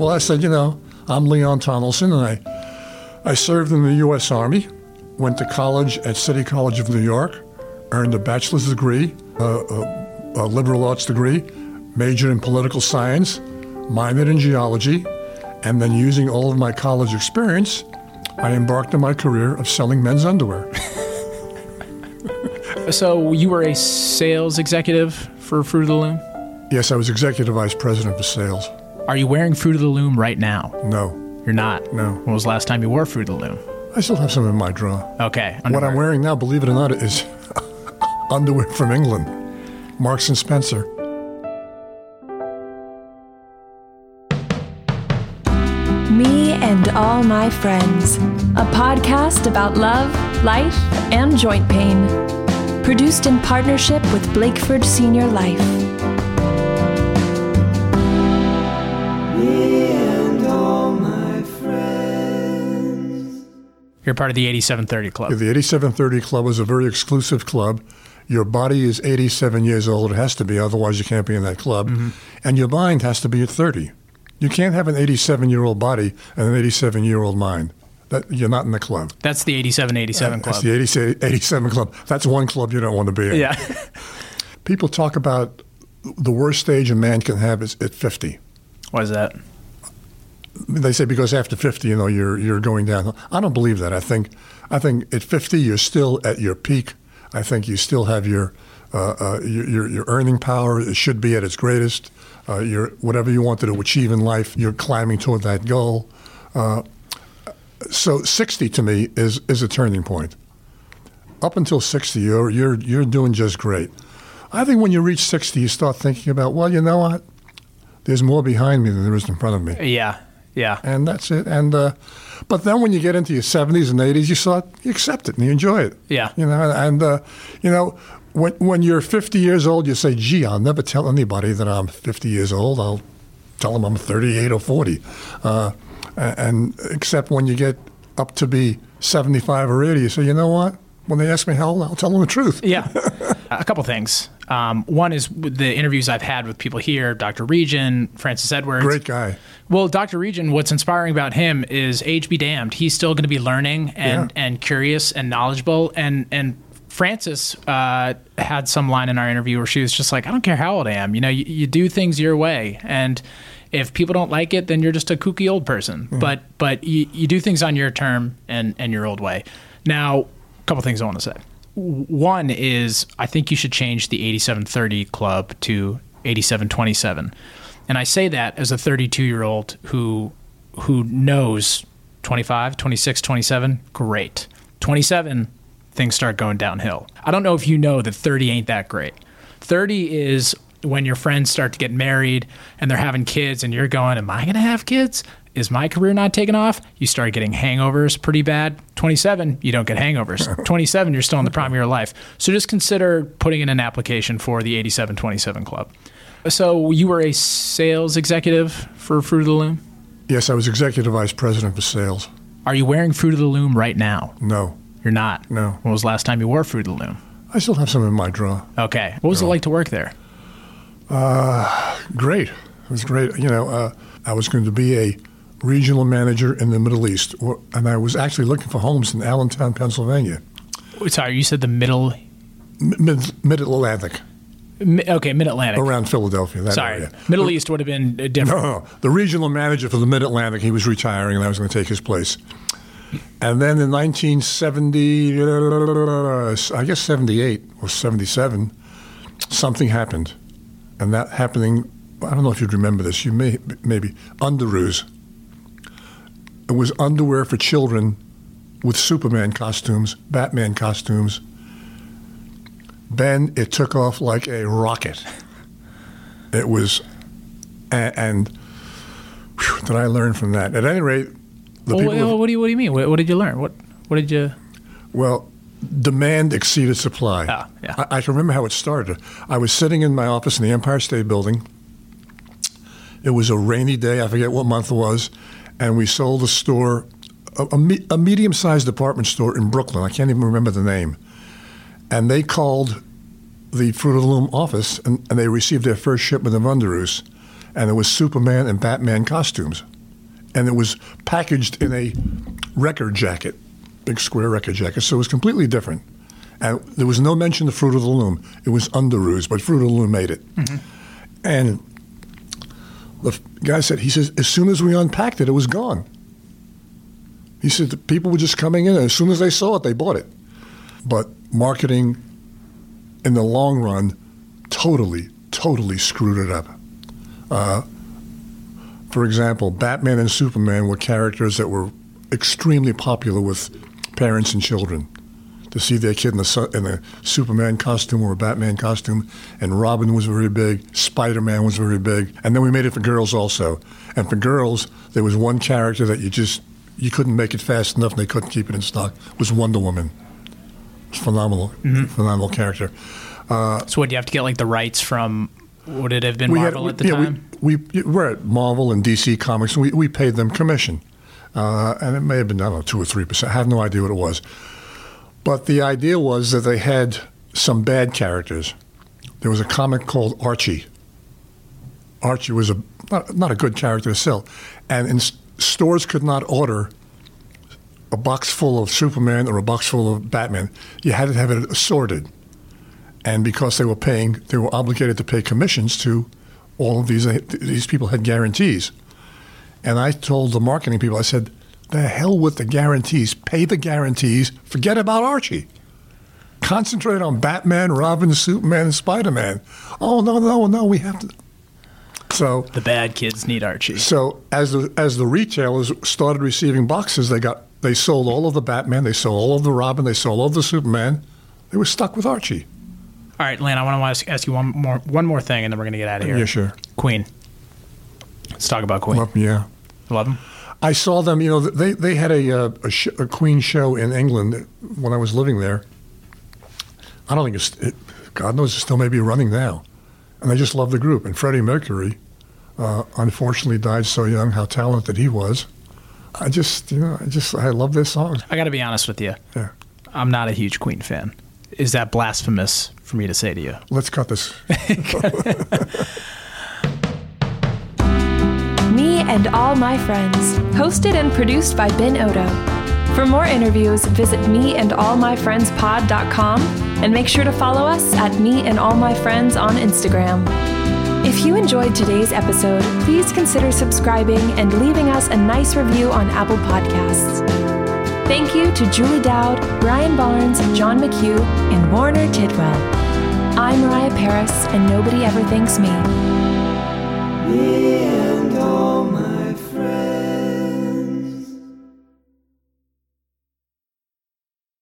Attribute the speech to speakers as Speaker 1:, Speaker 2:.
Speaker 1: Well, I said, you know, I'm Leon Tonelson, and I, I served in the U.S. Army, went to college at City College of New York, earned a bachelor's degree, a, a, a liberal arts degree, majored in political science, minored in geology, and then using all of my college experience, I embarked on my career of selling men's underwear.
Speaker 2: So you were a sales executive for Fruit of the Loom?
Speaker 1: yes, I was executive vice president for sales.
Speaker 2: Are you wearing Fruit of the Loom right now?
Speaker 1: No,
Speaker 2: You're not?
Speaker 1: No.
Speaker 2: When was the last time you wore Fruit of the Loom?
Speaker 1: I still have some in my drawer.
Speaker 2: Okay.
Speaker 1: What. I'm wearing now, believe it or not, is underwear from England, Marks and Spencer.
Speaker 3: Me and All My Friends, a podcast about love, life, and joint pain. Produced in partnership with Blakeford Senior Life.
Speaker 2: You're part of the 8730 Club.
Speaker 1: The 8730 Club is a very exclusive club. Your body is 87 years old. It has to be, otherwise, you can't be in that club. Mm-hmm. And your mind has to be at 30. You can't have an 87 year old body and an 87 year old mind. That, you're not in the club.
Speaker 2: That's the 8787
Speaker 1: That's
Speaker 2: Club.
Speaker 1: That's the 87, 87 Club. That's one club you don't want to be in.
Speaker 2: yeah.
Speaker 1: People talk about the worst stage a man can have is at 50.
Speaker 2: Why is that?
Speaker 1: They say because after 50, you know, you're you're going down. I don't believe that. I think I think at 50 you're still at your peak. I think you still have your uh, uh, your, your earning power. It should be at its greatest. Uh, your whatever you wanted to achieve in life, you're climbing toward that goal. Uh, so 60 to me is is a turning point. Up until 60, you're you're you're doing just great. I think when you reach 60, you start thinking about, well, you know what? There's more behind me than there is in front of me
Speaker 2: Yeah. Yeah.
Speaker 1: and that's it. And uh, but then when you get into your seventies and eighties, you start you accept it and you enjoy it.
Speaker 2: Yeah.
Speaker 1: you know, and uh, you know when when you're fifty years old, you say, "Gee, I'll never tell anybody that I'm fifty years old. I'll tell them I'm thirty-eight or 40. Uh, and except when you get up to be seventy-five or eighty, you say, "You know what?" When they ask me how old, I'll tell them the truth.
Speaker 2: Yeah. a couple things. Um, one is the interviews I've had with people here, Dr. Region, Francis Edwards.
Speaker 1: Great guy.
Speaker 2: Well, Dr. Region, what's inspiring about him is age be damned. He's still going to be learning and,
Speaker 1: Yeah.
Speaker 2: and curious and knowledgeable. And and Francis uh, had some line in our interview where she was just like, I don't care how old I am. You know, you, you do things your way. And if people don't like it, then you're just a kooky old person. But but you, you do things on your term and, and your old way. Now, a couple things I want to say. One is I think you should change the 8730 club to 8727. And I say that as a 32 year old who who knows 25, 26, 27, great. 27, things start going downhill. I don't know if you know that 30 ain't that great. 30 is when your friends start to get married and they're having kids and you're going, Am I going to have kids? Is my career not taking off? You start getting hangovers pretty bad. 27, you don't get hangovers. 27, you're still in the prime of your life. So just consider putting in an application for the 8727 Club. So you were a sales executive for Fruit of the Loom?
Speaker 1: Yes, I was executive vice president for sales.
Speaker 2: Are you wearing Fruit of the Loom right now?
Speaker 1: No,
Speaker 2: You're not.
Speaker 1: No.
Speaker 2: When was the last time you wore Fruit of the Loom?
Speaker 1: I still have some in my drawer.
Speaker 2: Okay. What was it like to work there?
Speaker 1: Uh, Great. It was great. You know, uh, I was going to be a regional manager in the Middle East, and I was actually looking for homes in Allentown, Pennsylvania,
Speaker 2: Sorry, you said the middle.
Speaker 1: mid Atlantic,
Speaker 2: okay, Mid Atlantic.
Speaker 1: around Philadelphia. That
Speaker 2: Sorry,
Speaker 1: area.
Speaker 2: Middle East would have been different.
Speaker 1: No, no, the regional manager for the Mid Atlantic, he was retiring, and I was going to take his place. And then in 1970, uh, I guess 78 or 77, something happened. And that happening, I don't know if you'd remember this, you may, maybe, Underoos. It was underwear for children with Superman costumes, Batman costumes. Then it took off like a rocket. It was, and, and whew, did I learn from that? At any rate, the
Speaker 2: Well,
Speaker 1: people,
Speaker 2: what,
Speaker 1: of-
Speaker 2: what do you What do you mean? What, what did you learn? What What did you?
Speaker 1: well, demand exceeded supply.
Speaker 2: Ah, yeah.
Speaker 1: I, I can remember how it started. I was sitting in my office in the Empire State Building. It was a rainy day. I forget what month it was, and we sold a store, a, a, me- a medium-sized department store in Brooklyn. I can't even remember the name. And they called the Fruit of the Loom office, and, and they received their first shipment of Underoos. and it was Superman and Batman costumes, and it was packaged in a record jacket, big square record jacket. So it was completely different, and there was no mention of Fruit of the Loom. It was Underoos, but Fruit of the Loom made it, mm-hmm. and the guy said, he says, as soon as we unpacked it, it was gone. He said the people were just coming in, and as soon as they saw it, they bought it. But marketing, in the long run, totally, totally screwed it up. Uh, for example, Batman and Superman were characters that were extremely popular with parents and children. To see their kid in a, su- in a Superman costume or a Batman costume, and Robin was very big, Spider Man was very big, and then we made it for girls also. And for girls, there was one character that you just you couldn't make it fast enough, and they couldn't keep it in stock. Was Wonder Woman. It was phenomenal, phenomenal character.
Speaker 2: So would you have to get like the rights from? Would it have been Marvel at the
Speaker 1: yeah,
Speaker 2: time?
Speaker 1: We, we were at Marvel and DC Comics. And we, we paid them commission, uh, and it may have been I don't know two or three percent. I have no idea what it was, but the idea was that they had some bad characters. There was a comic called Archie. Archie was a not, not a good character to sell, and in, stores could not order a box full of Superman or a box full of Batman. You had to have it assorted and because they were paying, they were obligated to pay commissions to all of these. Uh, these people had guarantees, and I told the marketing people, I said, "The hell with the guarantees. Pay the guarantees. Forget about Archie. Concentrate on Batman, Robin, Superman, and Spider Man. Oh no, no, no, we have to." So
Speaker 2: The bad kids need Archie.
Speaker 1: so as the as the retailers started receiving boxes, they got they sold all of the Batman, they sold all of the Robin, they sold all of the Superman. They were stuck with Archie.
Speaker 2: All right, Lane. I want to ask, ask you one more one more thing, and then we're gonna get out of here.
Speaker 1: Yeah, sure.
Speaker 2: Queen. Let's talk about Queen.
Speaker 1: Well, yeah.
Speaker 2: Love them.
Speaker 1: I saw them. You know, they they had a uh, a, sh- a Queen show in England when I was living there. I don't think it's. It, God knows, it still may be running now, and I just love the group. And Freddie Mercury, uh, unfortunately, died so young. How talented he was! I just, you know, I just I love their songs.
Speaker 2: I got to be honest with you.
Speaker 1: Yeah.
Speaker 2: I'm not a huge Queen fan. Is that blasphemous for me to say to you?
Speaker 1: Let's cut this.
Speaker 3: and All My Friends, hosted and produced by Ben Odo. For more interviews, visit meandallmyfriendspod.com and make sure to follow us at Me and All My Friends on Instagram. If you enjoyed today's episode, please consider subscribing and leaving us a nice review on Apple Podcasts. Thank you to Julie Dowd, Brian Barnes, John McHugh, and Warner Tidwell. I'm Mariah Paris, and nobody ever thanks me.